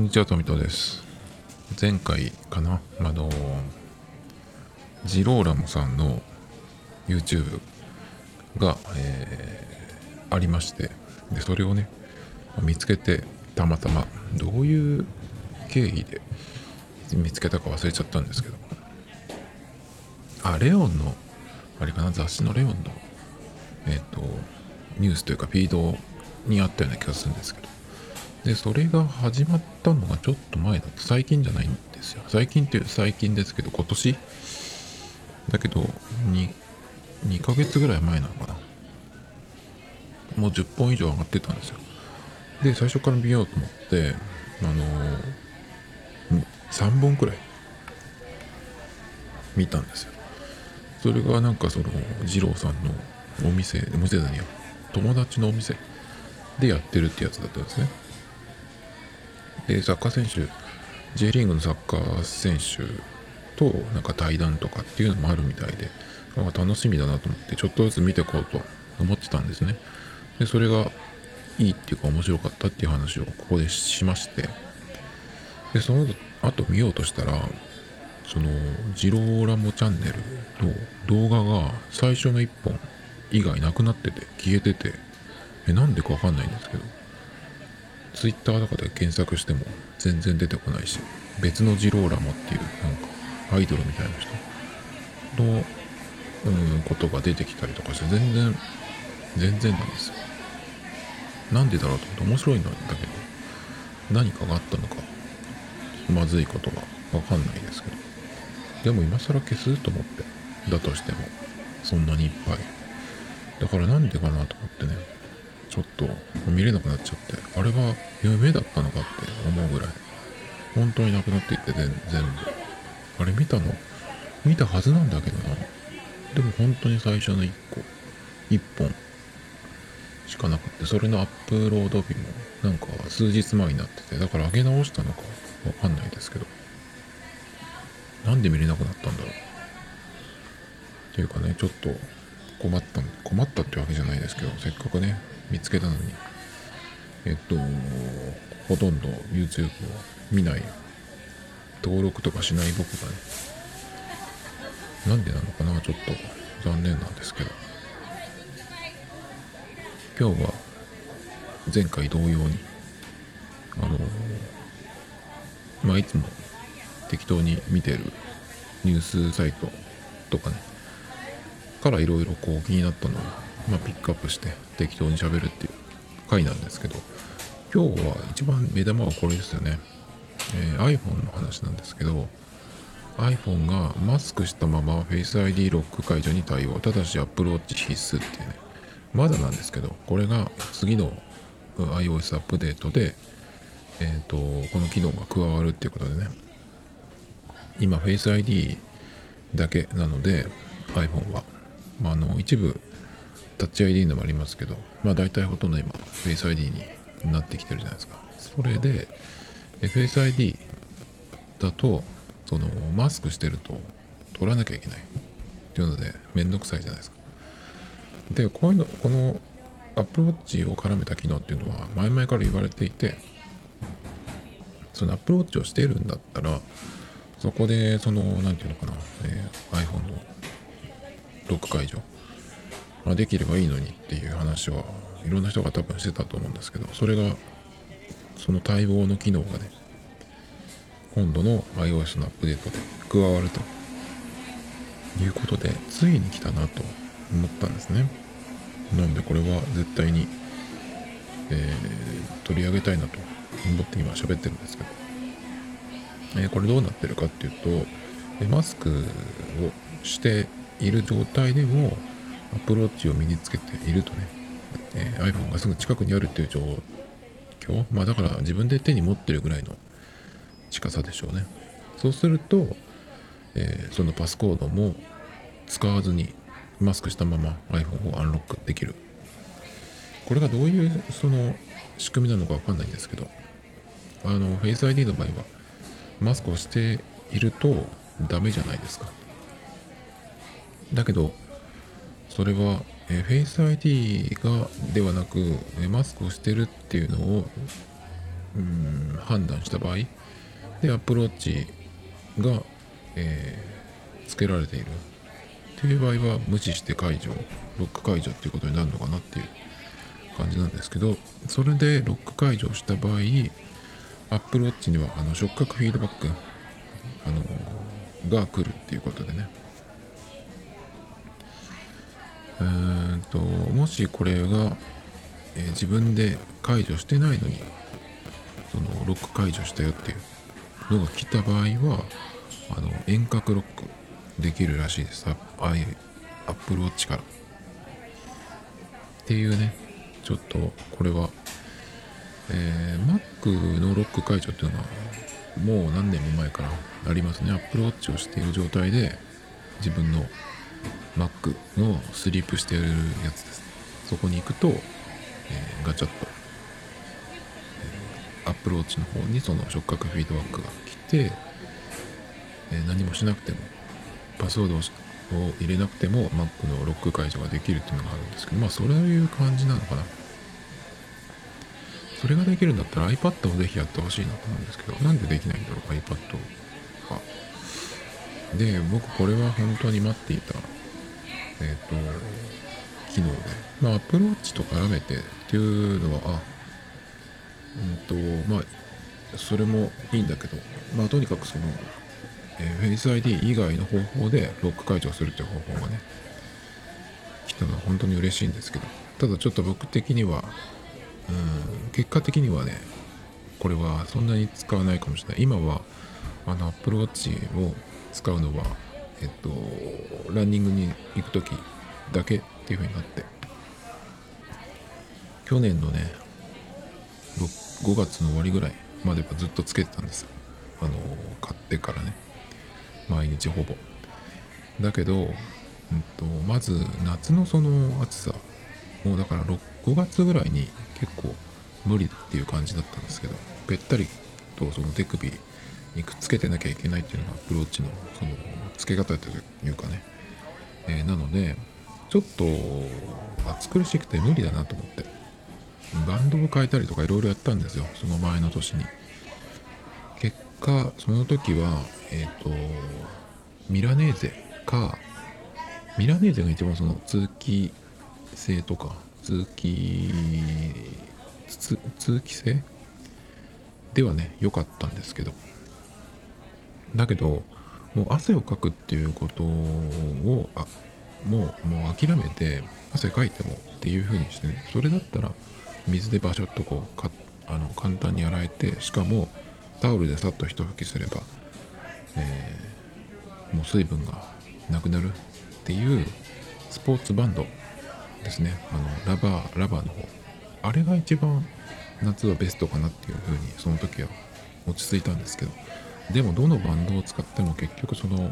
んにちは、富田です。前回かな、あの、ジローラモさんの YouTube が、えーありまして、で、それをね、見つけて、たまたま、どういう経緯で見つけたか忘れちゃったんですけど、あ、レオンの、あれかな、雑誌のレオンの、えっ、と、ニュースというか、フィードにあったような気がするんですけど、で、それが始まったのがちょっと前だと、最近じゃないんですよ。最近っていう最近ですけど、今年？だけど、2、2ヶ月ぐらい前なのかな。もう10本以上上がってたんですよ。で、最初から見ようと思って、あのー、3本くらい見たんですよ。それがなんかその、二郎さんのお店、お店じゃないや、友達のお店でやってるってやつだったんですね。で、サッカー選手、J リーグのサッカー選手となんか対談とかっていうのもあるみたいで、あ楽しみだなと思って、ちょっとずつ見ていこうと思ってたんですね。で、それがいいっていうか面白かったっていう話をここでしまして、で、その後見ようとしたら、その、ジローラモチャンネルの動画が最初の1本以外なくなってて、消えてて、え、なんでかわかんないんですけど、ツイッターとかで検索しても全然出てこないし、別のジローラモっていう、なんか、アイドルみたいな人の、うん、ことが出てきたりとかして、全然、全然なんですよ。なんでだろうと思って面白いんだけど、何かがあったのか、まずいことがわかんないですけど。でも今更消すと思って、だとしても、そんなにいっぱい。だからなんでかなと思ってね、ちょっと見れなくなっちゃって、あれは夢だったのかって思うぐらい、本当になくなっていって全部。あれ見たの見たはずなんだけどな。でも本当に最初の1個、1本しかなくて、それのアップロード日もなんか数日前になってて、だから上げ直したのかわかんないですけど、なんで見れなくなったんだろう。っていうかね、ちょっと困った、困ったってわけじゃないですけど、せっかくね、見つけたのに、えっと、ほとんど YouTube を見ない、登録とかしない僕がね、なんでなのかな、ちょっと。残念なんですけど、今日は前回同様に、あの、まあ、いつも適当に見てるニュースサイトとかね、からいろいろこう気になったのを、まあ、ピックアップして適当に喋るっていう回なんですけど、今日は一番目玉はこれですよね。えー iPhone の話なんですけど、iPhone がマスクしたまま Face ID ロック解除に対応、ただし Apple Watch 必須っていうね、まだなんですけど、これが次の iOS アップデートで、えっ、と、この機能が加わるっていうことでね、今 Face ID だけなので iPhone は、まあ、あの一部タッチ ID のもありますけど、まあ大体ほとんど今 Face ID になってきてるじゃないですか。それで、Face ID だと、そのマスクしてると取らなきゃいけないっていうのでめんどくさいじゃないですか。で、こういうの、この Apple Watch を絡めた機能っていうのは前々から言われていて、その Apple Watch をしているんだったら、そこで、その、なんていうのかな、えー iPhone のロック解除ができればいいのにっていう話はいろんな人が多分してたと思うんですけど、それが、その待望の機能がね、今度の iOS のアップデートで加わるということで、ついに来たなと思ったんですね。なんでこれは絶対に、えー取り上げたいなと思って今喋ってるんですけど、えーこれどうなってるかっていうと、マスクをしている状態でもアプローチを身につけているとね、えー iPhone がすぐ近くにあるっていう状況、まあだから自分で手に持ってるぐらいの近さでしょうね。そうすると、えーそのパスコードも使わずにマスクしたまま iPhone をアンロックできる。これがどういうその仕組みなのかわかんないんですけど、あの、Face ID の場合は、マスクをしているとダメじゃないですか。だけど、それは、えー Face ID がではなく、えマスクをしてるっていうのをうん判断した場合で Apple Watch が、えー、つけられている。っていう場合は無視して解除ロック解除っていうことになるのかなっていう感じなんですけどそれでロック解除した場合 Apple Watch にはあの触覚フィードバックあのが来るっていうことでね。えー、ともしこれが、えー、自分で解除してないのにそのロック解除したよっていうのが来た場合はあの遠隔ロックできるらしいです。ああいうアップルウォッチから。っていうねちょっとこれはえー、Mac のロック解除っていうのはもう何年も前からありますね。Apple Watch をしている状態で自分の Mac のスリープしてるやつです。そこに行くと、えー、ガチャッと、えー、Apple Watch の方にその触覚フィードバックが来て、えー、何もしなくてもパスワードを入れなくても Mac のロック解除ができるっていうのがあるんですけどまあそういう感じなのかな。それができるんだったら iPad をぜひやってほしいなと思うんですけどなんでできないんだろう iPad はで僕これは本当に待っていたえっ、ー、と機能でまあ Apple Watch と絡めてっていうのはあうんとまあそれもいいんだけどまあとにかくその、えー、Face ID 以外の方法でロック解除するっていう方法がね来たのは本当に嬉しいんですけど。ただちょっと僕的にはうん結果的にはねこれはそんなに使わないかもしれない。今はあの Apple Watch を使うのはえっとランニングに行く時だけっていう風になって。去年のね5月の終わりぐらいまではずっとつけてたんですあの買ってからね。毎日ほぼ。だけど、うんと、まず夏のその暑さもうだから5月ぐらいに結構無理っていう感じだったんですけどべったりとその手首にくっつけてなきゃいけないっていうのがアプローチのその付け方というかね、えー、なのでちょっと暑苦しくて無理だなと思って。バンドを変えたりとかいろいろやったんですよ。その前の年に。結果その時はえっ、ー、とミラネーゼかミラネーゼが一番その通気性とか通気通気性ではね良かったんですけど。だけどもう汗をかくっていうことをあもうもう諦めて汗かいてもっていう風にしてねそれだったら水でバシャッとこうかあの簡単に洗えてしかもタオルでさっと一拭きすれば、えー、もう水分がなくなるっていうスポーツバンドですね。あのラバーラバーの方。あれが一番夏はベストかなっていう風にその時は落ち着いたんですけど。でもどのバンドを使っても結局その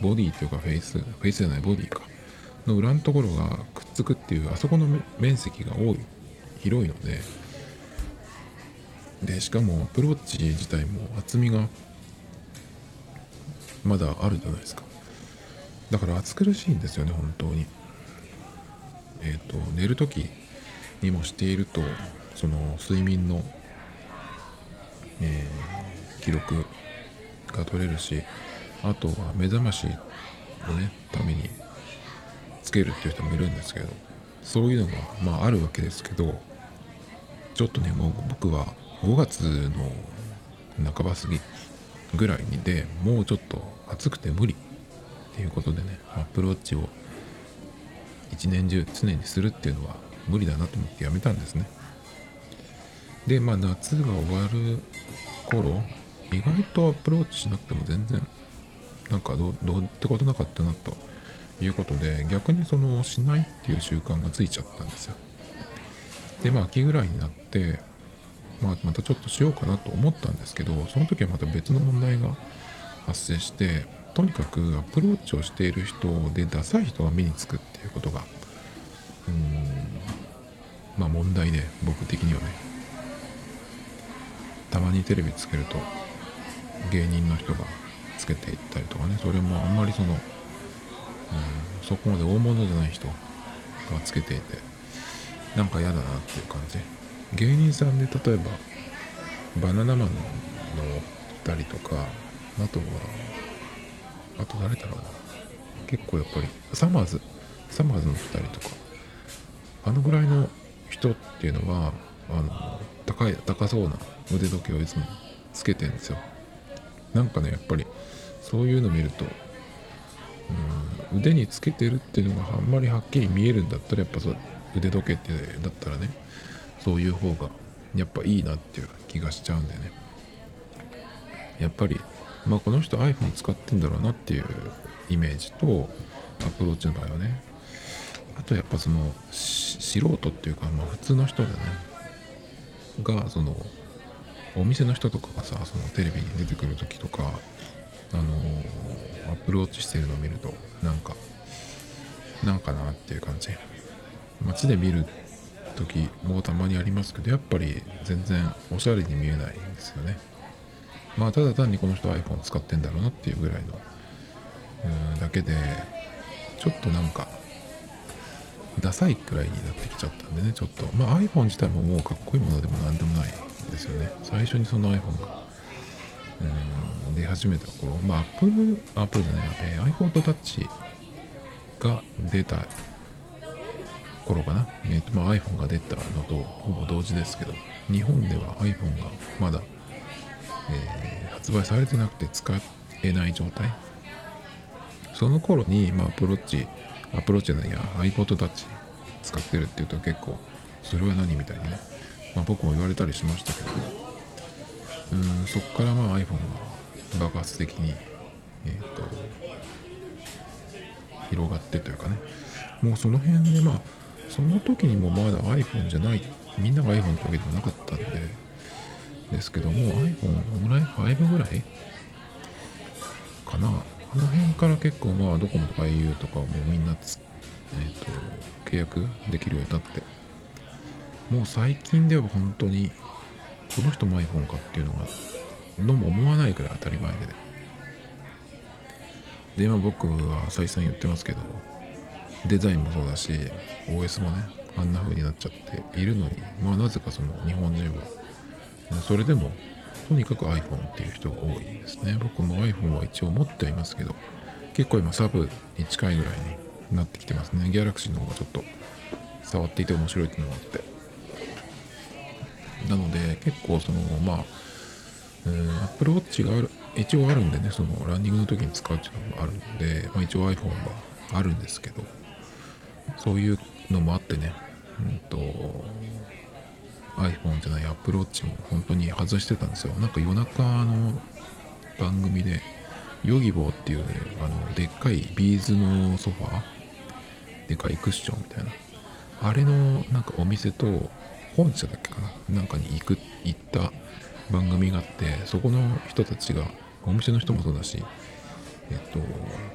ボディというかフェイスフェイスじゃないボディかの裏のところがくっつくっていうあそこの面積が多い広いのででしかもアプローチ自体も厚みがまだあるじゃないですか。だから暑苦しいんですよね本当に。えっ、ー、と寝る時にもしているとその睡眠の、えー、記録が取れるしあとは目覚ましのねためにつけるっていう人もいるんですけどそういうのがまああるわけですけどちょっとねもう僕は5月の半ば過ぎぐらいにでもうちょっと暑くて無理っていうことでねアップルウォッチを一年中常にするっていうのは無理だなと思ってやめたんですね。でまあ夏が終わる頃意外とアプローチしなくても全然なんかどどうってことなかったなということで逆にそのしないっていう習慣がついちゃったんですよ。でまあ秋ぐらいになってまあ、またちょっとしようかなと思ったんですけどその時はまた別の問題が発生してとにかくアプローチをしている人でダサい人が目につくっていうことがうんまあ問題で僕的にはね。たまにテレビつけると芸人の人がつけていったりとかね。それもあんまりその、うん、そこまで大物じゃない人がつけていてなんか嫌だなっていう感じ。芸人さんで例えばバナナマンの2人とかあとはあと誰だろうな。結構やっぱりサマーズサマーズの2人とか。あのぐらいの人っていうのはあの高い高そうな腕時計をいつもつけてるんですよ。なんかねやっぱりそういうの見るとうん腕につけてるっていうのがあんまりはっきり見えるんだったらやっぱそう腕時計ってだったらねそういう方がやっぱいいなっていう気がしちゃうんでね。やっぱりまあこの人 iPhone 使ってんだろうなっていうイメージとアプローチの場合はね。あとやっぱその素人っていうかまあ普通の人でね。がそのお店の人とかがさそのテレビに出てくる時とかあのアプローチしてるのを見るとなんかなんかなっていう感じ。街で見る時もたまにありますけどやっぱり全然おしゃれに見えないんですよね。まあただ単にこの人 iPhone 使ってんだろうなっていうぐらいのうんだけでちょっとなんかダサいくらいになってきちゃったんでねちょっと。まあ iPhone 自体ももうかっこいいものでも何でもないですよね。最初にその iPhone がうん出始めた頃まあ Apple Apple じゃない、えー、iPhone Touch が出た頃かな、えーとまあ、iPhone が出たのとほぼ同時ですけど日本では iPhone がまだ、えー、発売されてなくて使えない状態。その頃に、まあ、アプローチアプローチじゃないや iPod Touch 使ってるっていうと結構それは何みたいにね、まあ、僕も言われたりしましたけどうんそっからまあ iPhone が爆発的にえ、ー、と広がってというかね。もうその辺でまあその時にもまだ iPhone じゃないみんなが iPhone ってわけでもなかったんでですけども iPhone ぐらい5ぐらいかな。あの辺から結構まあドコモとか au とかもみんなえっ、ー、と契約できるようになってもう最近では本当にこの人も iPhone かっていうのがのも思わないくらい当たり前で。ねで今僕は再三言ってますけどデザインもそうだし OS もねあんな風になっちゃっているのにまあなぜかその日本人はそれでもとにかく iPhone っていう人が多いですね。僕も iPhone は一応持ってはいますけど結構今サブに近いぐらいになってきてますね。Galaxy の方がちょっと触っていて面白いっていうのがあって。なので結構そのまあうん Apple Watch がある一応あるんでねそのランニングの時に使うっていうのもあるんで、まあ、一応 iPhone はあるんですけどそういうのもあってね、うんと、iPhone じゃない Apple Watch も本当に外してたんですよ。なんか夜中の番組で、ヨギボーっていうね、あの、でっかいビーズのソファーでかいクッションみたいな。あれのなんかお店と本社だっけかな？なんかに行く、行った番組があって、そこの人たちが、お店の人もそうだし、えっと、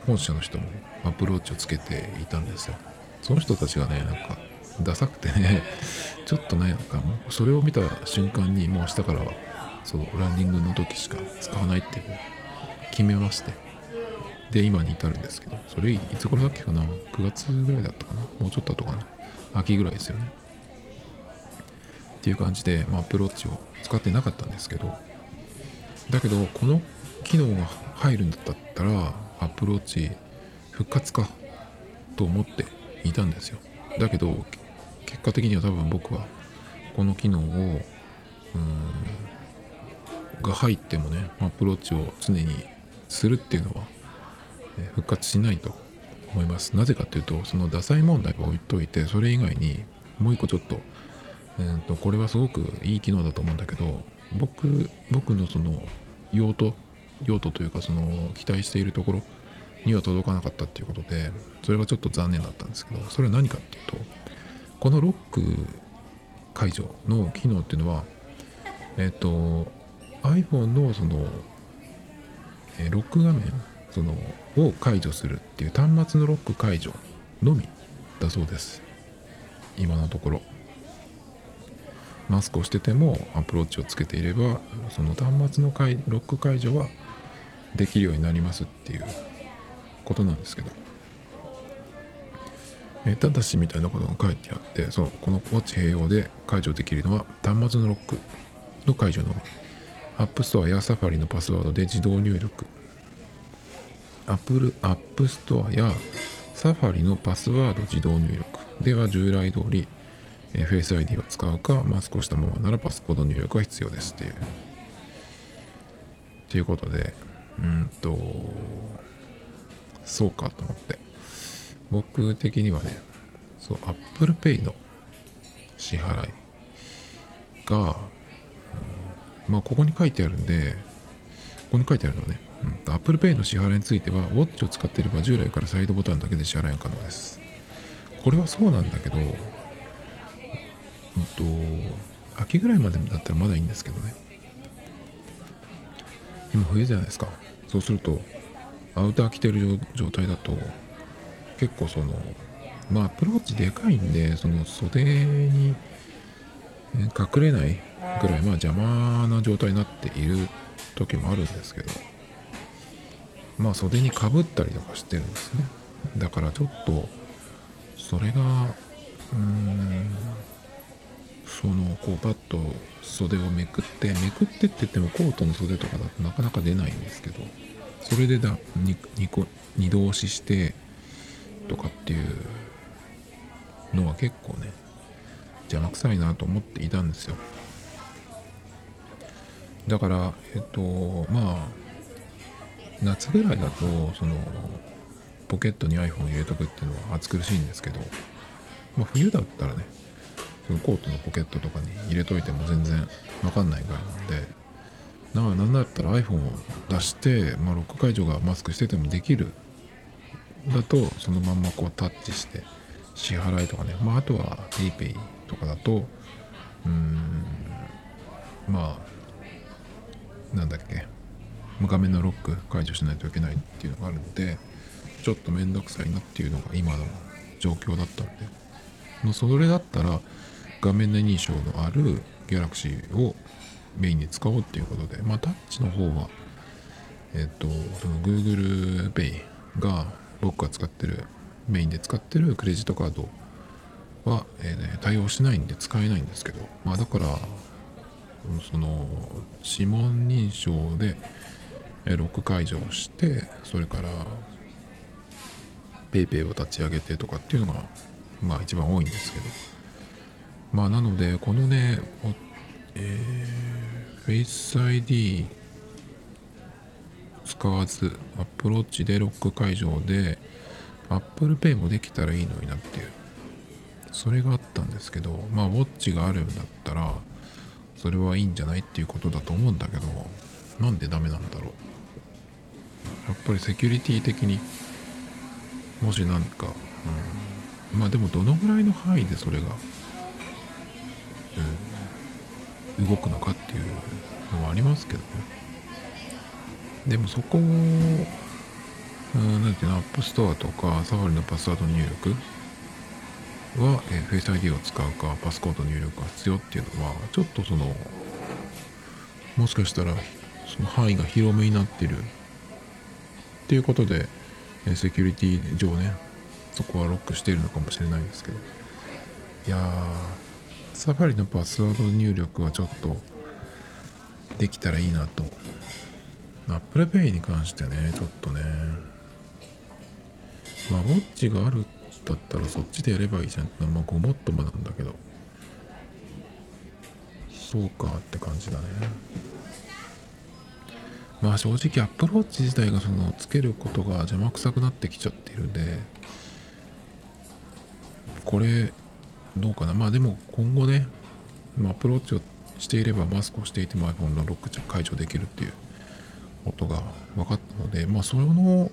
本社の人もアプローチをつけていたんですよ。その人たちがねなんかダサくてね ちょっとねなんかそれを見た瞬間にもう明日からはそうランニングの時しか使わないって決めまして。で今に至るんですけどそれいつ頃だっけかな？9月ぐらいだったかな？もうちょっと後かな？秋ぐらいですよね。っていう感じで、まあ、 Apple Watch を使ってなかったんですけどだけどこの機能が入るんだったら Apple Watch 復活かと思っていたんですよ。だけど結果的には多分僕はこの機能をうんが入ってもね Apple Watch を常にするっていうのは復活しないと思います。なぜかっていうとそのダサい問題を置いといてそれ以外にもう一個ちょっと,、えーと、これはすごくいい機能だと思うんだけど僕僕のその用途用途というかその期待しているところには届かなかったっていうことでそれがちょっと残念だったんですけどそれは何かっていうとこのロック解除の機能っていうのはえっ、と iPhone のその、えロック画面そのを解除するっていう端末のロック解除のみだそうです。今のところ。マスクをしててもアプローチをつけていればその端末のロック解除はできるようになりますっていうことなんですけど、えただしみたいなことが書いてあってそうこのウォッチ併用で解除できるのは端末のロックの解除のみ App Store や Safari のパスワードで自動入力。Apple App Store や Safari のパスワード自動入力では従来通り、えー、Face ID を使うかマスクをしたままならパスコード入力が必要です。っていう。ということでうんとそうかと思って。僕的にはねそう Apple Pay の支払いが、まあここに書いてあるんでここに書いてあるのはね、うん、Apple Pay の支払いについてはウォッチを使っていれば従来からサイドボタンだけで支払いが可能です。これはそうなんだけどと秋ぐらいまでだったらまだいいんですけどね。今冬じゃないですか。そうするとアウター着てる状態だと結構そのまあアプローチでかいんでその袖に隠れないぐらいまあ邪魔な状態になっている時もあるんですけどまあ袖にかぶったりとかしてるんですね。だからちょっとそれがうーんそのこうパッと袖をめくってめくってって言ってもコートの袖とかだとなかなか出ないんですけどそれでだ 2, 2, 個2度押ししてとかっていうのは結構ね邪魔くさいなと思っていたんですよ。だからえっとまあ夏ぐらいだとそのポケットに iPhone 入れとくっていうのは暑苦しいんですけど、まあ、冬だったらねそのコートのポケットとかに入れといても全然わかんないぐらいなんで。だからなんだったら iPhone を出して、まあ、ロック解除がマスクしててもできる。だとそのまんまこうタッチして支払いとかね、まあ、あとは PayPay とかだとうんまあなんだっけ。無画面のロック解除しないといけないっていうのがあるのでちょっと面倒くさいなっていうのが今の状況だったんで。それだったら画面内認証のある Galaxy をメインに使おうっていうことでまあタッチの方はえっ、とその Google Pay が僕が使ってるメインで使ってるクレジットカードは、えーね、対応しないんで使えないんですけどまあだからその指紋認証でロック解除をしてそれから PayPay を立ち上げてとかっていうのがまあ一番多いんですけど。まあなのでこのねえー、Face ID 使わずアプローチでロック解除で Apple Pay もできたらいいのになっていう。それがあったんですけどまあウォッチがあるんだったらそれはいいんじゃないっていうことだと思うんだけどなんでダメなんだろう。やっぱりセキュリティ的にもしなんか、うん、まあでもどのぐらいの範囲でそれが、動くのかっていうのはありますけどね。でもそこを何ていうの App Store とか Safari のパスワード入力は、えー、 Face ID を使うかパスコード入力が必要っていうのはちょっとそのもしかしたらその範囲が広めになってるっていうことで、えー、セキュリティ上ねそこはロックしているのかもしれないですけど。いやーサファリのパスワード入力はちょっとできたらいいなと。Apple Pay に関してねちょっとね。まあウォッチがあるだったらそっちでやればいいじゃん。まあごもっともなんだけど。そうかって感じだね。まあ正直アップローチ自体がそのつけることが邪魔くさくなってきちゃっているんでこれどうかな。まあでも今後ねアプローチをしていればマスクをしていても iPhone のロック解除できるっていうことが分かったのでまあその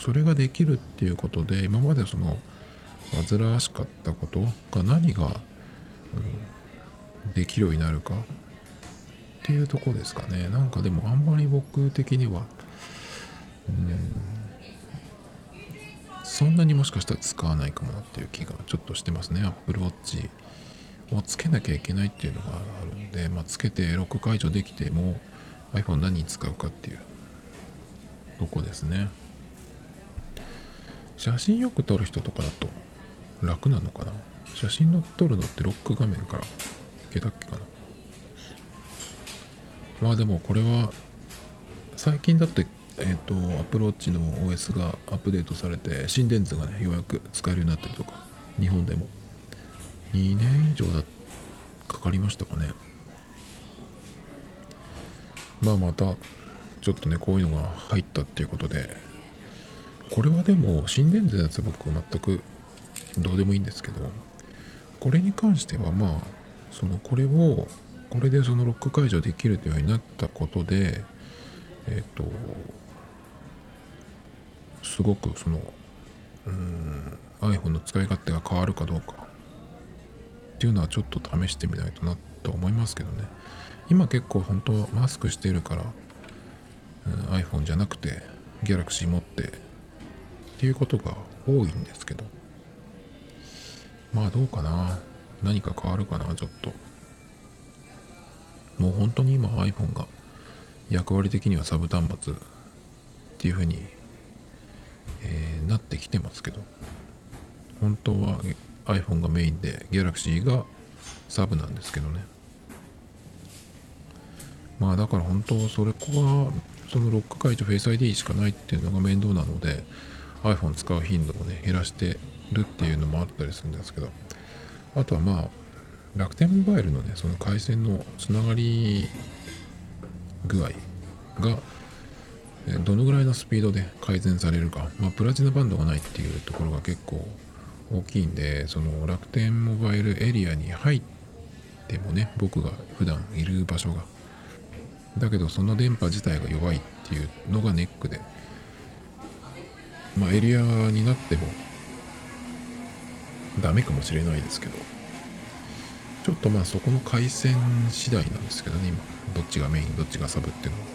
それができるっていうことで今までその煩わしかったことが何が、うん、できるようになるかっていうとこですかね。なんかでもあんまり僕的には、うん、そんなにもしかしたら使わないかもなっていう気がちょっとしてますね。Apple Watch をつけなきゃいけないっていうのがあるんで、まあ、つけてロック解除できても iPhone 何に使うかっていうとこですね。写真よく撮る人とかだと楽なのかな？写真の撮るのってロック画面からいけたっけかな？まあでもこれは最近だってえ、ー、とアプローチの OS がアップデートされて心電図がねようやく使えるようになったりとか日本でも。2年以上だかかりましたかね。まあまたちょっとねこういうのが入ったっていうことでこれはでも心電図のやつは僕全くどうでもいいんですけどこれに関してはまあそのこれをこれでそのロック解除できるというようになったことでえっ、ー、とすごくそのうん iPhone の使い勝手が変わるかどうか。っていうのはちょっと試してみないとなと思いますけどね。今結構本当マスクしてるから、うん、iPhone じゃなくて Galaxy 持ってっていうことが多いんですけど。まあどうかな。何か変わるかなちょっと。もう本当に今 iPhone が役割的にはサブ端末っていう風に、えー、なってきてますけど。本当は iPhone がメインで Galaxy がサブなんですけどね。まあだから本当はそれこはそのロック解除 Face ID しかないっていうのが面倒なので iPhone 使う頻度をね減らしてるっていうのもあったりするんですけど。あとはまあ楽天モバイルのねその回線のつながり具合がどのぐらいのスピードで改善されるか、まあ、プラチナバンドがないっていうところが結構大きいんでその楽天モバイルエリアに入ってもね僕が普段いる場所が。だけどその電波自体が弱いっていうのがネックで。まあエリアになってもダメかもしれないですけど。ちょっとまあそこの回線次第なんですけどね今。どっちがメインどっちがサブっていうのは。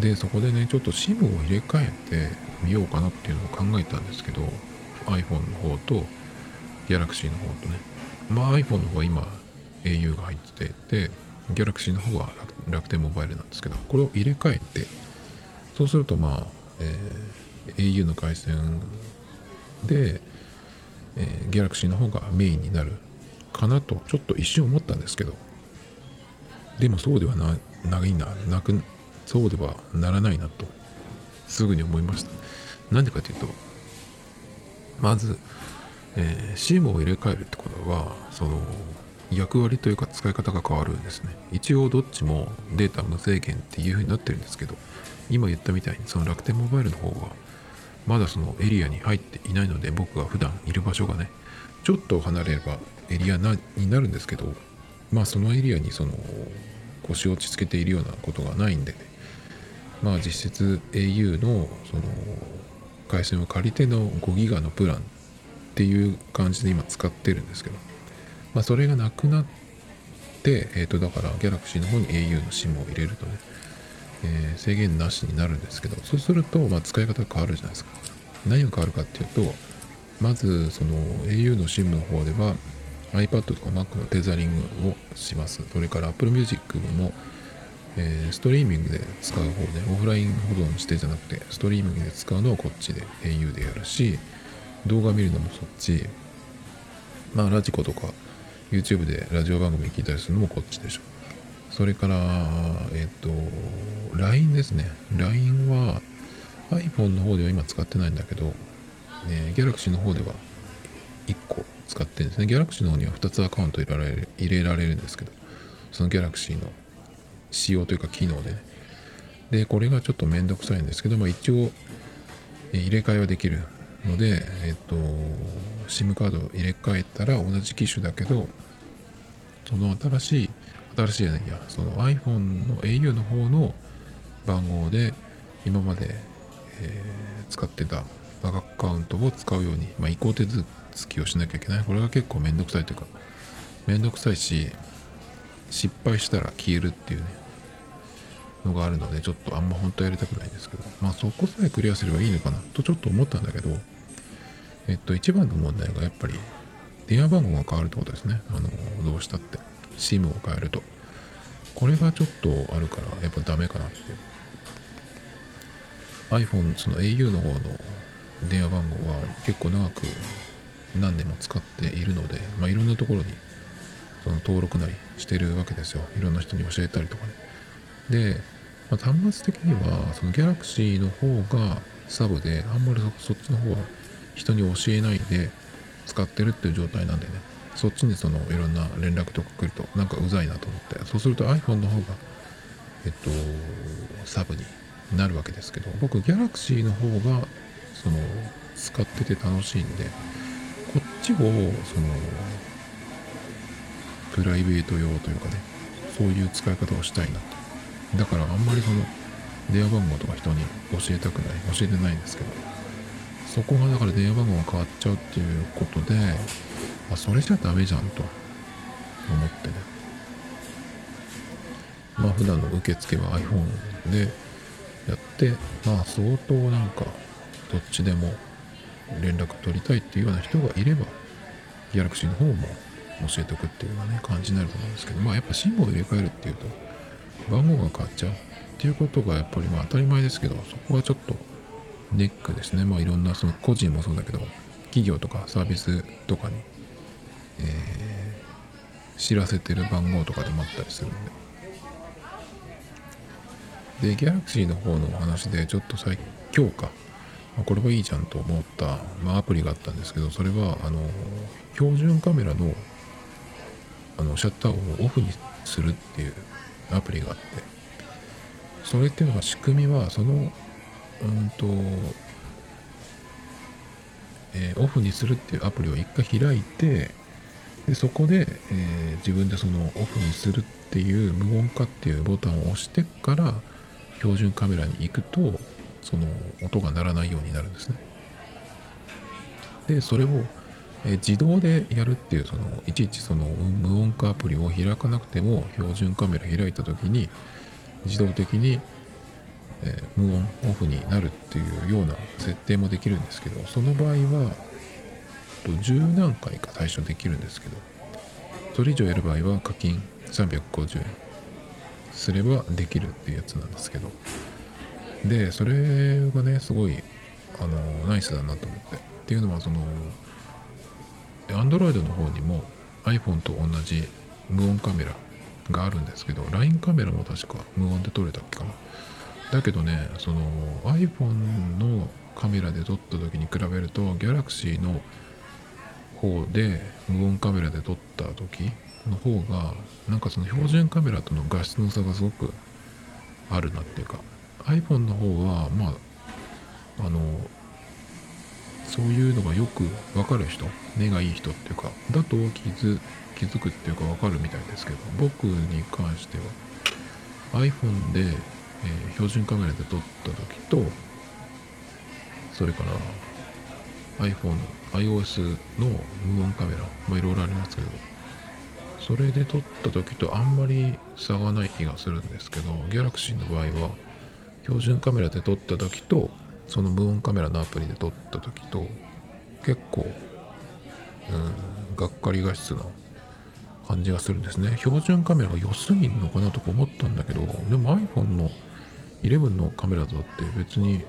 でそこでねちょっと SIM を入れ替えてみようかなっていうのを考えたんですけど iPhone の方と Galaxy の方とね。まあ iPhone の方は今 au が入ってて Galaxy の方は楽天モバイルなんですけどこれを入れ替えてそうするとまあ、えー、au の回線で、えー、Galaxy の方がメインになるかなとちょっと一瞬思ったんですけどでもそうではなないななくそうではならないなとすぐに思いました。なんでかというとまず、えー、SIM を入れ替えるってことはその役割というか使い方が変わるんですね。一応どっちもデータ無制限っていう風になってるんですけど今言ったみたいにその楽天モバイルの方はまだそのエリアに入っていないので僕が普段いる場所がねちょっと離れればエリアになるんですけどまあそのエリアにその腰を落ち着けているようなことがないんでねまあ実質 au のその回線を借りての5ギガのプランっていう感じで今使ってるんですけど、まあそれがなくなって、え、ー、とだから Galaxy の方に au の SIM を入れるとね、えー、制限なしになるんですけど、そうすると、ま使い方が変わるじゃないですか。何が変わるかっていうと、まずその au の SIM の方では iPad とか Mac のテザリングをします。それから Apple Music もえー、ストリーミングで使う方でオフライン保存してじゃなくてストリーミングで使うのはこっちで au でやるし動画見るのもそっちまあラジコとか YouTube でラジオ番組聞いたりするのもこっちでしょ。それからえっ、ー、と LINE ですね。LINE は iPhone の方では今使ってないんだけど、えー、Galaxy の方では1個使ってるんですね。Galaxy の方には2つアカウント入れられる入れられるんですけどその Galaxy の仕様というか機能でね。で、これがちょっとめんどくさいんですけども、一応、入れ替えはできるので、えっと、SIM カードを入れ替えたら同じ機種だけど、その新しい、新しいじゃないや、その iPhone の au の方の番号で、今まで、えー、使ってたバアカウントを使うように、まあ、移行手続きをしなきゃいけない。これが結構めんどくさいというか、めんどくさいし、失敗したら消えるっていうね、のがあるので、ちょっとあんま本当はやりたくないんですけど、まあそこさえクリアすればいいのかなとちょっと思ったんだけど、えっと、一番の問題がやっぱり電話番号が変わるってことですね。あの、どうしたって。SIM を変えると。これがちょっとあるから、やっぱダメかなって。iPhone、その au の方の電話番号は結構長く何年も使っているので、まあ、いろんなところにその登録なりしてるわけですよいろんな人に教えたりとかねで、まあ、端末的にはその Galaxy の方がサブであんまりそっちの方は人に教えないで使ってるっていう状態なんでね。そっちにそのいろんな連絡とか来るとなんかうざいなと思って。そうすると iPhone の方がえっとサブになるわけですけど僕 Galaxy の方がその使ってて楽しいんでこっちをそのプライベート用というかねそういう使い方をしたいなと。だからあんまりその電話番号とか人に教えたくない。教えてないんですけど。そこがだから電話番号が変わっちゃうっていうことであそれじゃダメじゃんと。思ってね。まあ普段の受付は iPhone でやってまあ相当なんかどっちでも連絡取りたいっていうような人がいればギャラクシーの方も教えておくっていうようなね感じになると思うんですけどまあやっぱ SIM を入れ替えるっていうと番号が変わっちゃうっていうことがやっぱりまあ当たり前ですけどそこはちょっとネックですね。まあいろんなその個人もそうだけど企業とかサービスとかに、えー、知らせてる番号とかでもあったりするんで。でギャラクシーの方のお話でちょっと最今日かこれはいいじゃんと思った、まあ、アプリがあったんですけどそれはあの標準カメラのあのシャッターをオフにするっていうアプリがあってそれっていうのが仕組みはそのうんと、えー、オフにするっていうアプリを一回開いてでそこで、えー、自分でそのオフにするっていう無音化っていうボタンを押してから標準カメラに行くとその音が鳴らないようになるんですね。でそれを、え自動でやるっていうそのいちいちその無音化アプリを開かなくても標準カメラ開いた時に自動的に、え無音オフになるっていうような設定もできるんですけどその場合は10何回か最初できるんですけどそれ以上やる場合は課金350円すればできるっていうやつなんですけどでそれがねすごいあのナイスだなと思って。っていうのはその Android の方にも iPhone と同じ無音カメラがあるんですけど LINE カメラも確か無音で撮れたっけかな。だけどねその iPhone のカメラで撮った時に比べると Galaxy の方で無音カメラで撮った時の方がなんかその標準カメラとの画質の差がすごくあるなっていうか iPhone の方はまああのそういうのがよく分かる人目がいい人っていうかだと気づ気づくっていうか分かるみたいですけど僕に関しては iPhone で、えー、標準カメラで撮った時とそれから iPhone、iOS の無音カメラ、まあいろいろありますけど、それで撮った時とあんまり差がない気がするんですけど、Galaxy の場合は標準カメラで撮った時とその無音カメラのアプリで撮った時と結構うんがっかり画質な感じがするんですね。標準カメラが良すぎるのかなとか思ったんだけどでも iPhone の11のカメラだって別に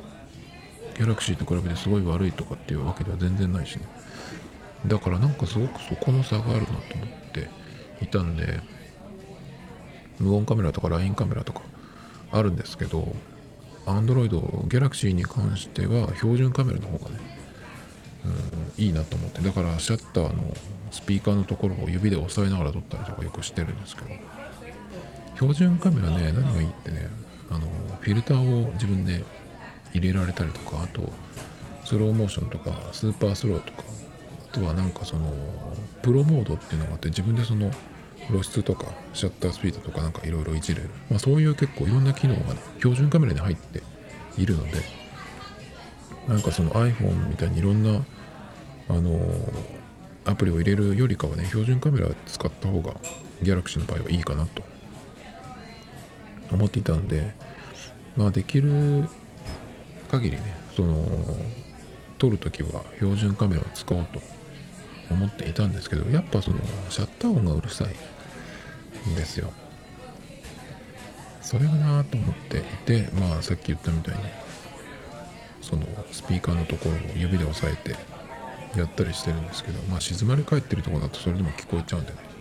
Galaxy と比べてすごい悪いとかっていうわけでは全然ないしね。だからなんかすごくそこの差があるなと思っていたんで無音カメラとか LINE カメラとかあるんですけど Android、Galaxy に関しては標準カメラの方がね、うん、いいなと思って、だからシャッターのスピーカーのところを指で押さえながら撮ったりとかよくしてるんですけど、標準カメラね、何がいいってね、あの、フィルターを自分で入れられたりとか、あと、スローモーションとか、スーパースローとか、あとはなんかその、プロモードっていうのがあって、自分でその、露出とかシャッタースピードとかなんかいろいろいじれる、まあ、そういう結構いろんな機能がね標準カメラに入っているのでなんかその iPhone みたいにいろんなあのアプリを入れるよりかはね標準カメラ使った方が Galaxy の場合はいいかなと思っていたんでまあできる限りねその撮るときは標準カメラを使おうと思っていたんですけどやっぱそのシャッター音がうるさい。んですよ。それがなと思って。いてまあさっき言ったみたいにそのスピーカーのところを指で押さえてやったりしてるんですけどまあ静まり返ってるとこだとそれでも聞こえちゃうんでね。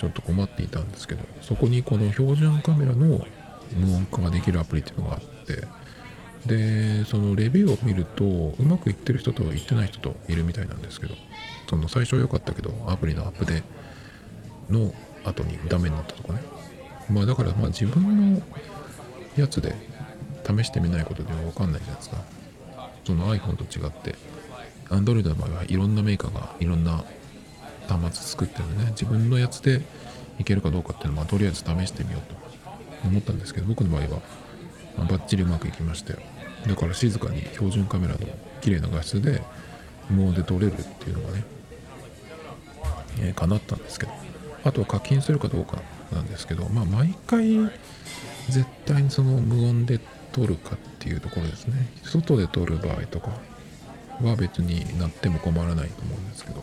ちょっと困っていたんですけどそこにこの標準カメラの無音化ができるアプリっていうのがあってでそのレビューを見るとうまくいってる人といってない人といるみたいなんですけどその最初は良かったけどアプリのアップデの後にダメになったとかね。まあだからまあ自分のやつで試してみないことでは分かんないじゃないですか。その iPhone と違って。Android の場合はいろんなメーカーがいろんな端末作ってるんでね。自分のやつでいけるかどうかっていうのは、とりあえず試してみようと。思ったんですけど僕の場合は、バッチリうまくいきましたよだから静かに標準カメラの綺麗な画質で無音で撮れるっていうのがね、えー、叶ったんですけど。あとは課金するかどうかなんですけどまあ毎回絶対にその無音で撮るかっていうところですね。外で撮る場合とかは別になっても困らないと思うんですけど。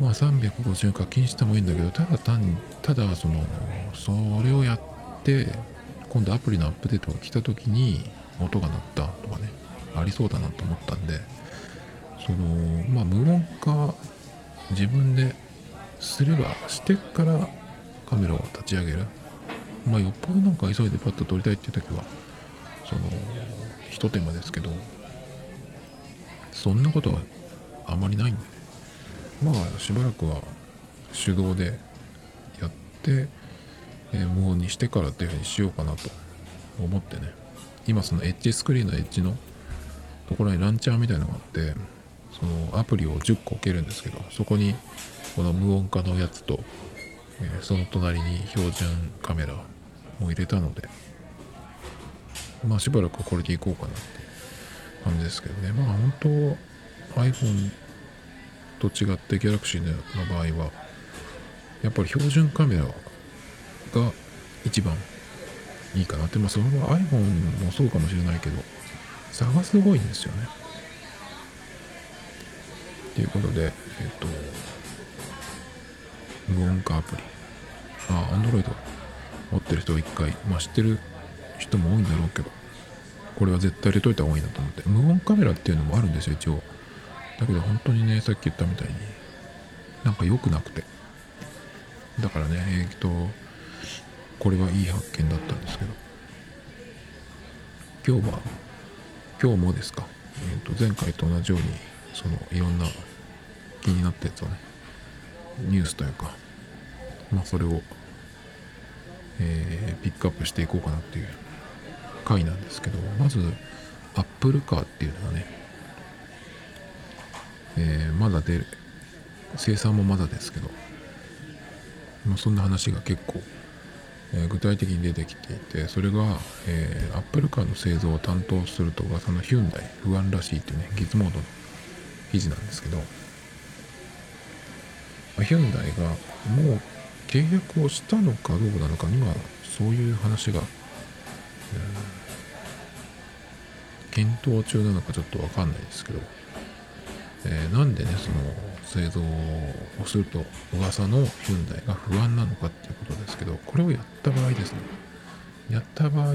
まあ350課金してもいいんだけどただ単にただそのそれをやって今度アプリのアップデートが来た時に音が鳴ったとかねありそうだなと思ったんでそのまあ無音化自分ですればしてからカメラを立ち上げる。まあよっぽどなんか急いでパッと撮りたいっていう時はそのひと手間ですけどそんなことはあまりないんで。ねまあしばらくは手動でやって、えー、無音にしてからっていうふうにしようかなと思ってね。今そのエッジスクリーンのエッジのところにランチャーみたいなのがあってそのアプリを10個置けるんですけどそこにこの無音化のやつと、え、その隣に標準カメラを入れたのでまあしばらくこれでいこうかなって感じですけどね。まあ本当 iPhone と違ってギャラクシーの場合はやっぱり標準カメラが一番いいかなって。まあそれは iPhone もそうかもしれないけど差がすごいんですよね。ということでえっと無音化アプリ。あ Android 持ってる人は一回まあ知ってる人も多いんだろうけどこれは絶対入れといた方がいいなと思って。無音カメラっていうのもあるんですよ一応。だけど本当にねさっき言ったみたいになんか良くなくて。だからねえっとこれはいい発見だったんですけど。今日は今日もですか、えー、と前回と同じようにそのいろんな気になったやつをねニュースというかまあそれを、えー、ピックアップしていこうかなっていう回なんですけどまずアップルカーっていうのはねえー、まだ出る生産もまだですけど、まあ、そんな話が結構、えー、具体的に出てきていてそれが、えー、アップルカーの製造を担当すると噂のヒュンダイ不安らしいっていうねギズモードの記事なんですけど、ま、ヒュンダイがもう契約をしたのかどうなのか今そういう話が、検討中なのかちょっとわかんないですけどえー、なんでねその製造をすると噂のヒュンダイが不安なのかっていうことですけどこれをやった場合ですねやった場合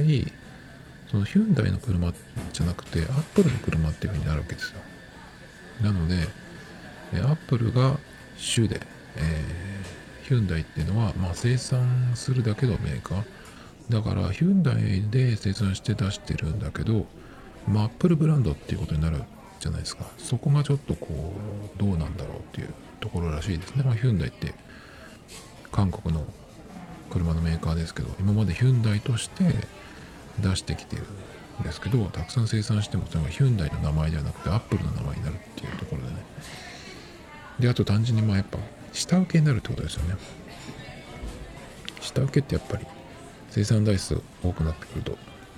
そのヒュンダイの車じゃなくてアップルの車っていうふうになるわけですよ。なのでえアップルが主で、えー、ヒュンダイっていうのは、まあ、生産するだけのメーカー。だからヒュンダイで生産して出してるんだけど、まあ、アップルブランドっていうことになるじゃないですか。そこがちょっとこうどうなんだろうっていうところらしいですね、まあ、ヒュンダイって韓国の車のメーカーですけど今までヒュンダイとして出してきてる。ですけどたくさん生産してもそれがヒュンダイの名前ではなくてアップルの名前になるっていうところでね。であと単純にまあやっぱ下請けになるってことですよね。下請けってやっぱり生産台数多くなってくると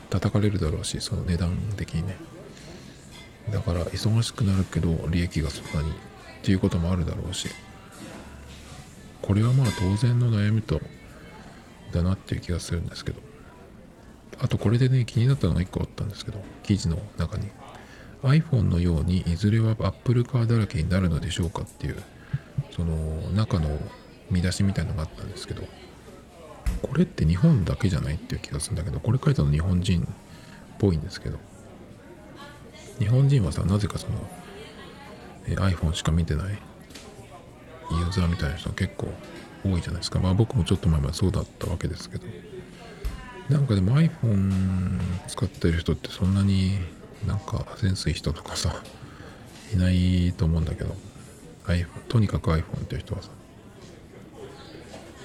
叩かれるだろうしその値段的にね。だから忙しくなるけど利益がそんなにっていうこともあるだろうし。これはまあ当然の悩みとだなっていう気がするんですけど。あとこれでね気になったのが1個あったんですけど記事の中に。iPhone のようにいずれは Apple カーだらけになるのでしょうかっていうその中の見出しみたいのがあったんですけどこれって日本だけじゃないっていう気がするんだけどこれ書いたの日本人っぽいんですけど日本人はさなぜかその、え iPhone しか見てないユーザーみたいな人が結構多いじゃないですか。まあ僕もちょっと前までそうだったわけですけど。なんかでも iPhone 使ってる人ってそんなになんかセンスいい人とかさいないと思うんだけど iPhone とにかく iPhone っていう人はさ。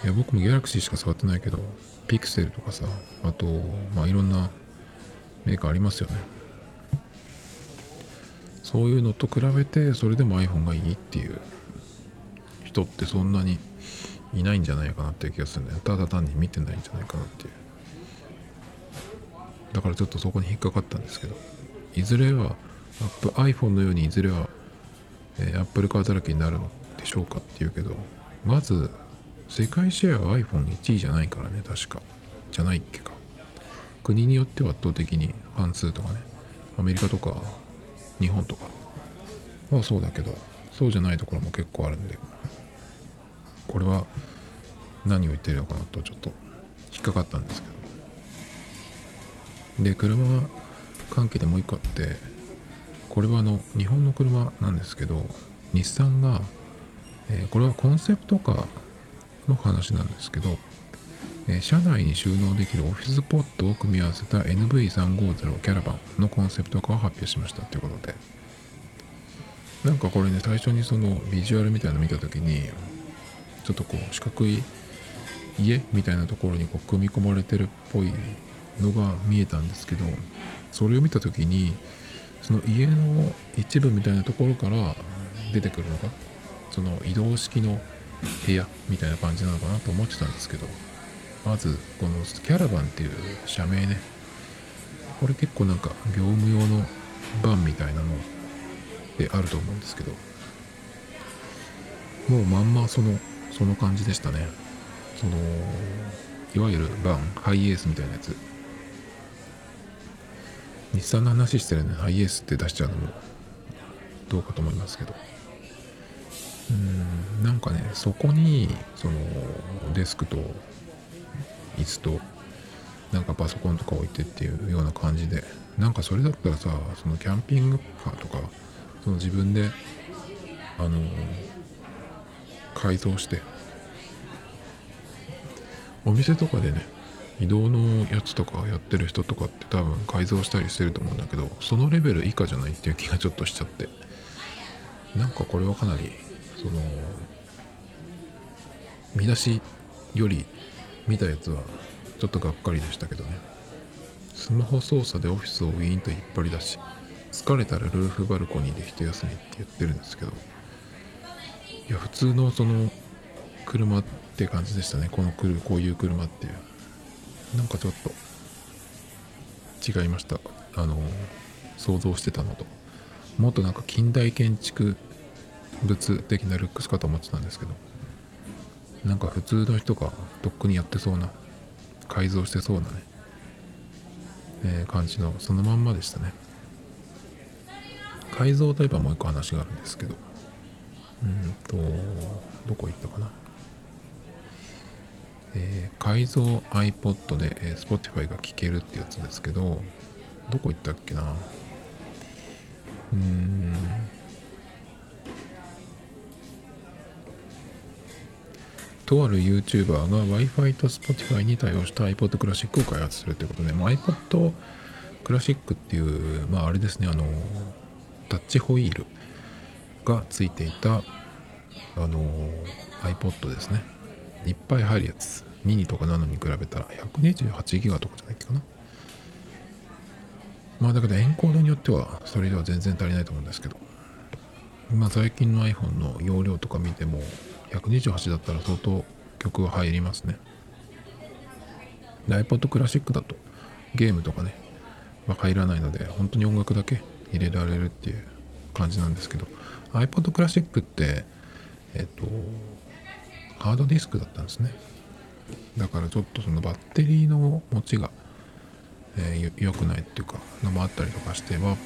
いや僕も Galaxy しか触ってないけど Pixel とかさあとまあいろんなメーカーありますよね。そういうのと比べてそれでも iPhone がいいっていう人ってそんなにいないんじゃないかなっていう気がするんだよただ単に見てないんじゃないかなっていう。だからちょっとそこに引っかかったんですけどいずれは iPhone のようにいずれは、えー、Apple カーだらけになるのでしょうかっていうけどまず世界シェアは iPhone1 位じゃないからね確か。じゃないっけか。国によっては圧倒的に半数とかね。アメリカとか日本とか。はそうだけどそうじゃないところも結構あるんで。これは何を言ってるのかなとちょっと引っかかったんですけど。で車関係でもう一個あってこれはあの日本の車なんですけど日産が、えー、これはコンセプトカーの話なんですけど、えー、車内に収納できるオフィスポットを組み合わせた NV350 キャラバンのコンセプトカーを発表しましたということで。なんかこれね最初にそのビジュアルみたいなの見た時にちょっとこう四角い家みたいなところにこう組み込まれてるっぽいのが見えたんですけどそれを見た時にその家の一部みたいなところから出てくるのがその移動式の部屋みたいな感じなのかなと思ってたんですけどまずこのキャラバンっていう社名ねこれ結構なんか業務用のバンみたいなのであると思うんですけどもうまんまそのその感じでしたね。そのいわゆるバンハイエースみたいなやつ。日産の話してるのにハイエースって出しちゃうのもどうかと思いますけど。うんなんかねそこにそのデスクと椅子となんかパソコンとか置いてっていうような感じでなんかそれだったらさそのキャンピングカーとかその自分であの改造してお店とかでね移動のやつとかやってる人とかって多分改造したりしてると思うんだけどそのレベル以下じゃないっていう気がちょっとしちゃって。なんかこれはかなりその見出しより見たやつはちょっとがっかりでしたけどね。スマホ操作でオフィスをウィーンと引っ張り出し疲れたらルーフバルコニーで一休みって言ってるんですけど。いや普通のその車って感じでしたね。このこういう車っていう。なんかちょっと違いました。あの想像してたのと。もっとなんか近代建築物的なルックスかと思ってたんですけどなんか普通の人がとっくにやってそうな改造してそうなね、えー、感じのそのまんまでしたね。改造といえばもう一個話があるんですけどうんとどこ行ったかな。えー、改造 iPod で、えー、Spotify が聴けるってやつですけどどこ行ったっけなうんとある YouTuber が Wi-Fi と Spotify に対応した iPod クラシックを開発するということで、まあ、iPod クラシックっていう、まああれですね、あの、タッチホイールがついていた、あの、iPod ですね。いっぱい入るやつ。ミニとかナノに比べたら128ギガとかじゃないかな。まあだけどエンコードによってはそれでは全然足りないと思うんですけど。まあ最近の iPhone の容量とか見ても128だったら相当曲が入りますね。iPod クラシックだとゲームとかね、ま、入らないので本当に音楽だけ入れられるっていう感じなんですけど iPod クラシックってえっとハードディスクだったんですねだからちょっとそのバッテリーの持ちが、えー、良くないっていうかのもあったりとかしてまあ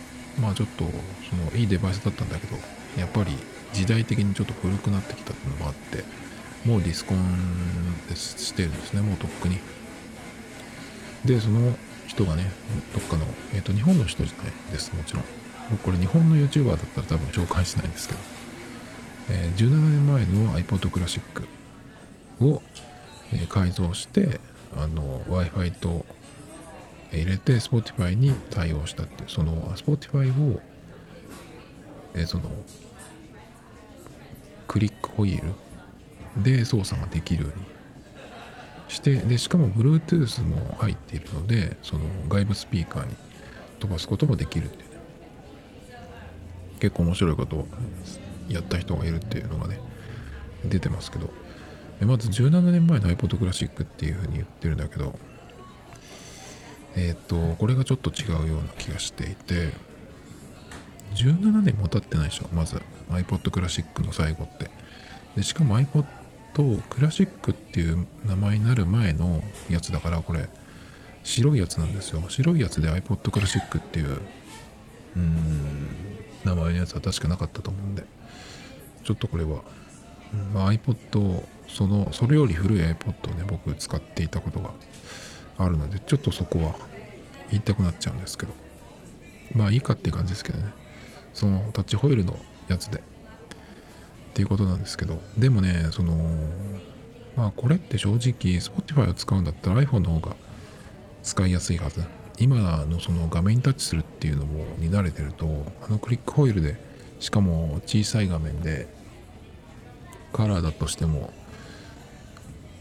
まあちょっとそのいいデバイスだったんだけどやっぱり時代的にちょっと古くなってきたっていうのもあってもうディスコンしてるんですねもうとっくに。でその人がねどっかの、えっ、ー、と日本の人じゃないですもちろん。僕これ日本の YouTuber だったら多分紹介しないんですけど、えー、17年前の iPod クラシックを、え改造してあの w i f i と入れて Spotify に対応したっていうその Spotify を、えそのクリックホイールで操作ができるようにしてでしかも Bluetooth も入っているのでその外部スピーカーに飛ばすこともできるっていう。ね結構面白いことをやった人がいるっていうのがね出てますけど。まず17年前の iPod クラシックっていうふうに言ってるんだけどえっ、ー、とこれがちょっと違うような気がしていて17年も経ってないでしょまず iPod クラシックの最後って。でしかも iPod クラシックっていう名前になる前のやつだからこれ白いやつなんですよ。白いやつで iPod クラシックっていううん名前のやつは確かなかったと思うんでちょっとこれは、まあ、iPod そのそれより古い iPod をね僕使っていたことがあるのでちょっとそこは言いたくなっちゃうんですけど。まあいいかっていう感じですけどね。そのタッチホイールのやつで。っていうことなんですけど。でもねそのまあこれって正直 Spotify を使うんだったら iPhone の方が使いやすいはず。今のその画面にタッチするっていうのもに慣れてるとあのクリックホイールでしかも小さい画面でカラーだとしても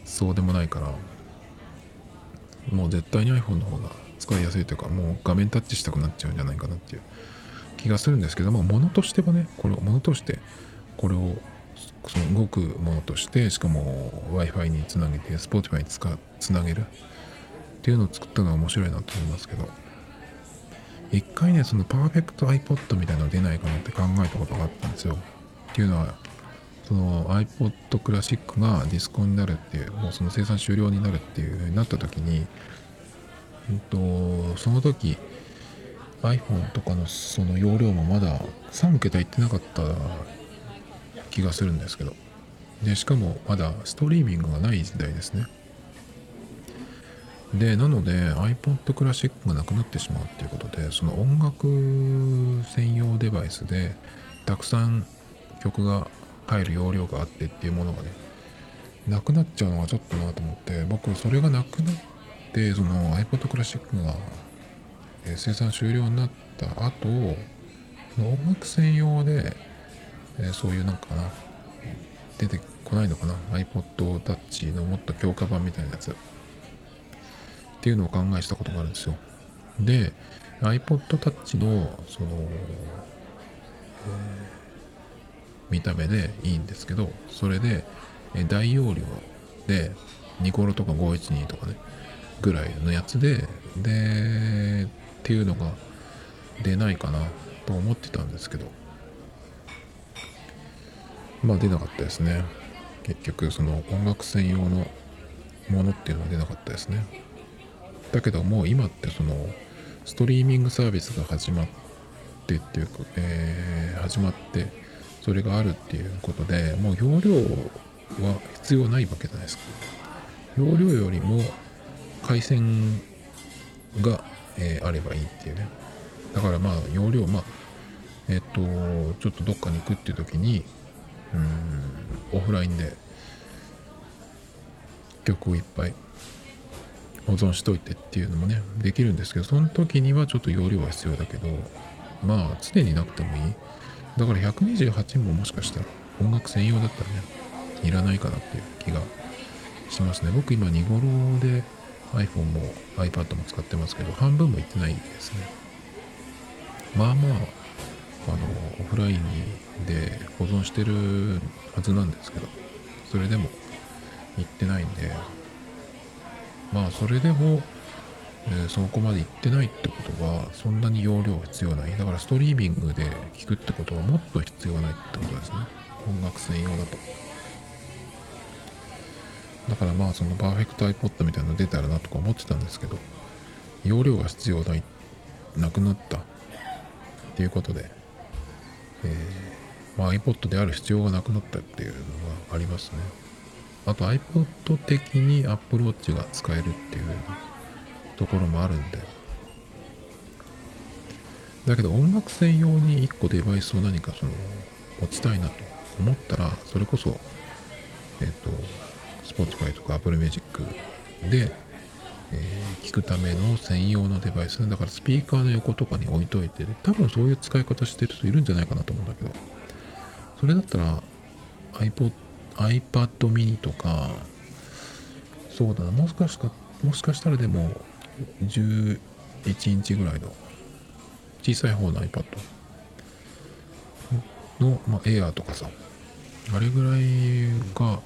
そうでもないからもう絶対に iPhone の方が使いやすいというかもう画面タッチしたくなっちゃうんじゃないかなっていう気がするんですけども物としてはねこれを物としてこれをその動くものとしてしかも w i f i につなげて Spotify につかつなげるっていうのを作ったのは面白いなと思いますけど一回ねそのパーフェクト iPod みたいなの出ないかなって考えたことがあったんですよ。っていうのはその iPod クラシックがディスコになるっていうもうその生産終了になるっていう風になった時に、うんと、その時 iPhone とかのその容量もまだ3桁いってなかった気がするんですけど。でしかもまだストリーミングがない時代ですね。でなので iPod クラシックがなくなってしまうっていうことでその音楽専用デバイスでたくさん曲が入る容量があってっていうものがねなくなっちゃうのがちょっとなと思って僕それがなくなってその iPod クラシックが生産終了になった後音楽専用でそういうなんかな出てこないのかな iPod Touch のもっと強化版みたいなやつ。っていうのを考えしたことがあるんですよ。で iPod Touch のその、えー、見た目でいいんですけどそれで、え大容量でニコロとか512とかねぐらいのやつででっていうのが出ないかなと思ってたんですけど。まあ出なかったですね。結局その音楽専用のものっていうのは出なかったですね。だけどもう今ってそのストリーミングサービスが始まってっていうか、えー、始まってそれがあるっていうことでもう容量は必要ないわけじゃないですか。容量よりも回線が、えー、あればいいっていうね。だからまあ容量まあえっ、とちょっとどっかに行くっていう時にうんオフラインで曲をいっぱい保存しといてっていうのもねできるんですけどその時にはちょっと容量は必要だけどまあ常になくてもいい。だから128ももしかしたら音楽専用だったらねいらないかなっていう気がしますね。僕今2頃で iPhone も iPad も使ってますけど半分もいってないですね。まあまああのオフラインで保存してるはずなんですけどそれでも行ってないんでまあそれでも、えー、そこまで行ってないってことはそんなに容量必要ない。だからストリーミングで聞くってことはもっと必要ないってことですね。音楽専用だと。だからまあそのパーフェクト iPod みたいなの出たらなとか思ってたんですけど容量が必要ないなくなった。っていうことで。えー、まあ、iPod である必要がなくなったっていうのがありますね。あと iPod 的に Apple Watch が使えるっていう。ところもあるんで。だけど音楽専用に1個デバイスを何かその持ちたいなと思ったら、それこそ、えっ、ー、と、Spotify とか Apple Music で、えー、聞くための専用のデバイス。だからスピーカーの横とかに置いといて多分そういう使い方してる人いるんじゃないかなと思うんだけど。それだったら iPod, iPad mini とかそうだな。もしかしたもしかしたらでも11インチぐらいの小さい方の iPad の、まあ、Air とかさ。あれぐらいが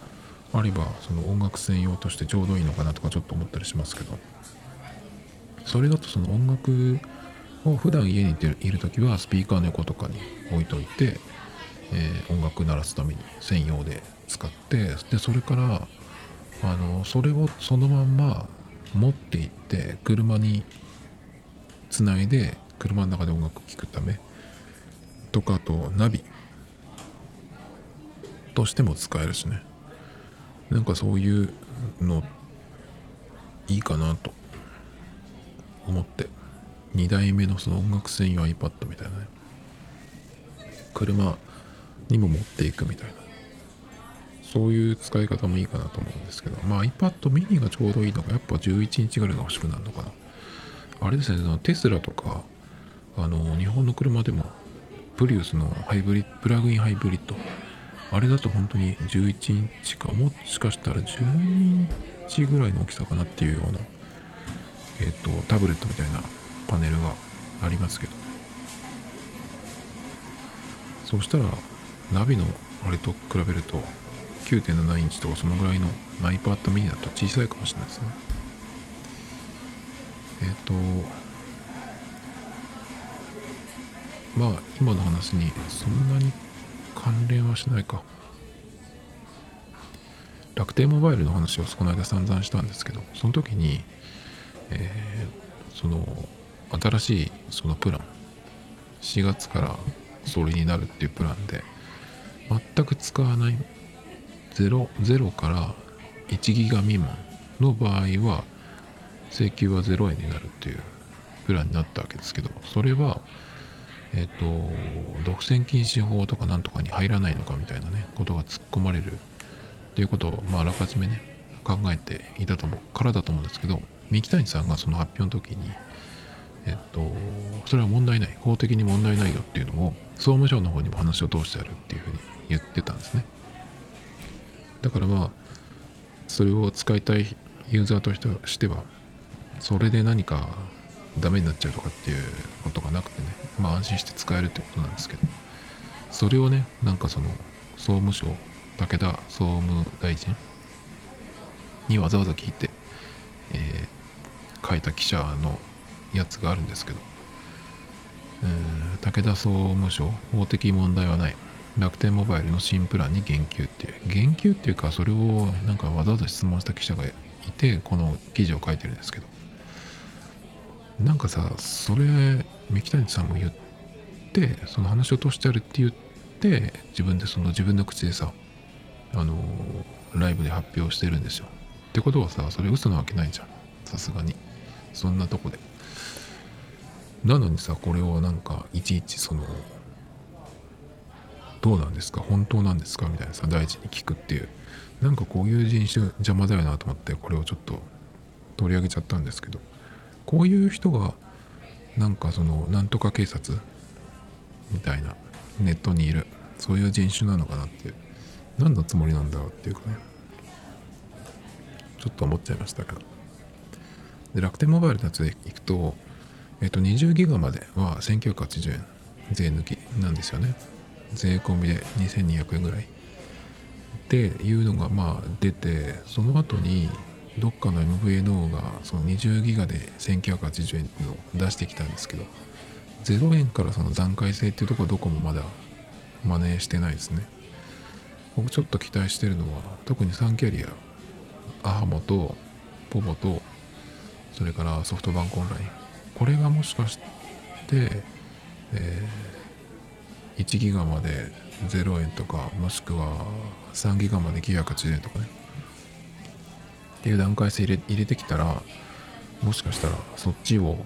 あればその音楽専用としてちょうどいいのかなとかちょっと思ったりしますけど。それだとその音楽を普段家にいる時はスピーカーの横とかに置いといて、えー、音楽鳴らすために専用で使ってでそれからあのそれをそのまんま持っていって車につないで車の中で音楽聴くためとかあとナビとしても使えるしね。なんかそういうのいいかなと思って。2代目のその音楽専用 iPad みたいなね。車にも持っていくみたいな。そういう使い方もいいかなと思うんですけど。まあ iPad mini がちょうどいいのがやっぱ11インチぐらいが欲しくなるのかな。あれですねテスラとかあの日本の車でもプリウスのハイブリッドプラグインハイブリッド。あれだと本当に11インチかもしかしたら12インチぐらいの大きさかなっていうようなえっ、とタブレットみたいなパネルがありますけど。そうしたらナビのあれと比べると9.7インチとかそのぐらいの iPad mini だと小さいかもしれないですね。えっ、ー、とまあ今の話にそんなに関連はしないか。楽天モバイルの話をこの間散々したんですけどその時に、えー、その新しいそのプラン4月からそれになるっていうプランで全く使わない0 0から1ギガ未満の場合は請求は0円になるっていうプランになったわけですけどそれはえっ、と独占禁止法とかなんとかに入らないのかみたいなねことが突っ込まれるっていうことを、まあ、あらかじめね考えていたと思うからだと思うんですけど三木谷さんがその発表の時にえっとそれは問題ない法的に問題ないよっていうのを総務省の方にも話を通してあるっていうふうに言ってたんですね。だからまあそれを使いたいユーザーとしてはそれで何かダメになっちゃうとかっていうことがなくてねまあ安心して使えるってことなんですけどそれをねなんかその総務省武田総務大臣にわざわざ聞いて、えー、書いた記者のやつがあるんですけど、えー、武田総務省法的問題はない。楽天モバイルの新プランに言及っていう言及っていうかそれをなんかわざわざ質問した記者がいてこの記事を書いてるんですけど。なんかさそれ三木谷さんも言ってその話を通してあるって言って自分でその自分の口でさあのライブで発表してるんですよ。ってことはさそれ嘘なわけないじゃん。さすがに。そんなとこで。なのにさこれをなんかいちいちそのどうなんですか？本当なんですか？みたいなさ大事に聞くっていう。なんかこういう人種邪魔だよなと思ってこれをちょっと取り上げちゃったんですけど。こういう人がなんかそのなんとか警察みたいなネットにいるそういう人種なのかなっていう。何のつもりなんだろうっていうかね。ちょっと思っちゃいましたけど。で楽天モバイルのやつでいくとえっ、と20ギガまでは1980円税抜きなんですよね。税込みで2200円ぐらい。っていうのがまあ出てその後にどっかの MVNO がその20ギガで1980円っていうのを出してきたんですけど0円からその段階性っていうところどこもまだ真似してないですね。僕ちょっと期待してるのは特に3キャリアアハモとポボとそれからソフトバンクオンライン。これがもしかして、えー、1ギガまで0円とかもしくは3ギガまで980円とかねっていう段階性入れ入れてきたらもしかしたらそっちを、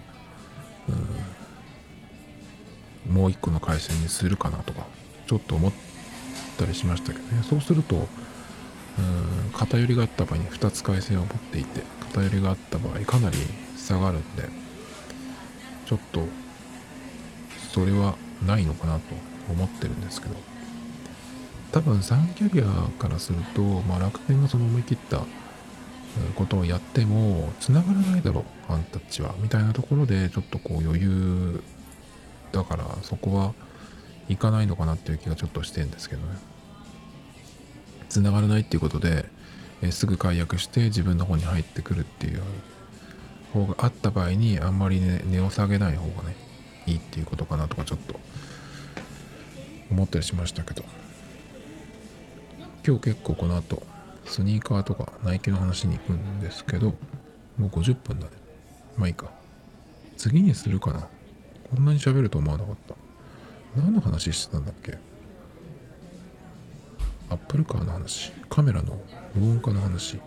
うん、もう一個の回線にするかなとかちょっと思ったりしましたけどね。そうするとうん偏りがあった場合に2つ回線を持っていて偏りがあった場合かなり差があるんでちょっとそれはないのかなと。思ってるんですけど。多分3キャリアからすると、まあ、楽天がその思い切ったことをやっても繋がらないだろうアンタッチはみたいなところでちょっとこう余裕だからそこはいかないのかなっていう気がちょっとしてんですけどね。繋がらないっていうことで、えすぐ解約して自分の方に入ってくるっていう方があった場合にあんまりね値を下げない方がねいいっていうことかなとかちょっと思ったりしましたけど。今日結構この後スニーカーとかナイキの話に行くんですけどもう50分だね。まあいいか。次にするかな。こんなに喋ると思わなかった。何の話してたんだっけ？アップルカーの話。カメラの無音化の話。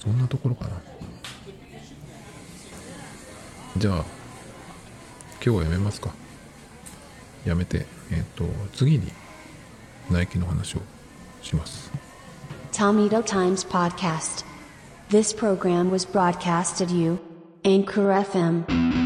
そんなところかな。じゃあ今日はやめますか。やめてえっ、と次にナイキの話をします Tomito Times Podcast. This program was broadcasted you, Anchor FM.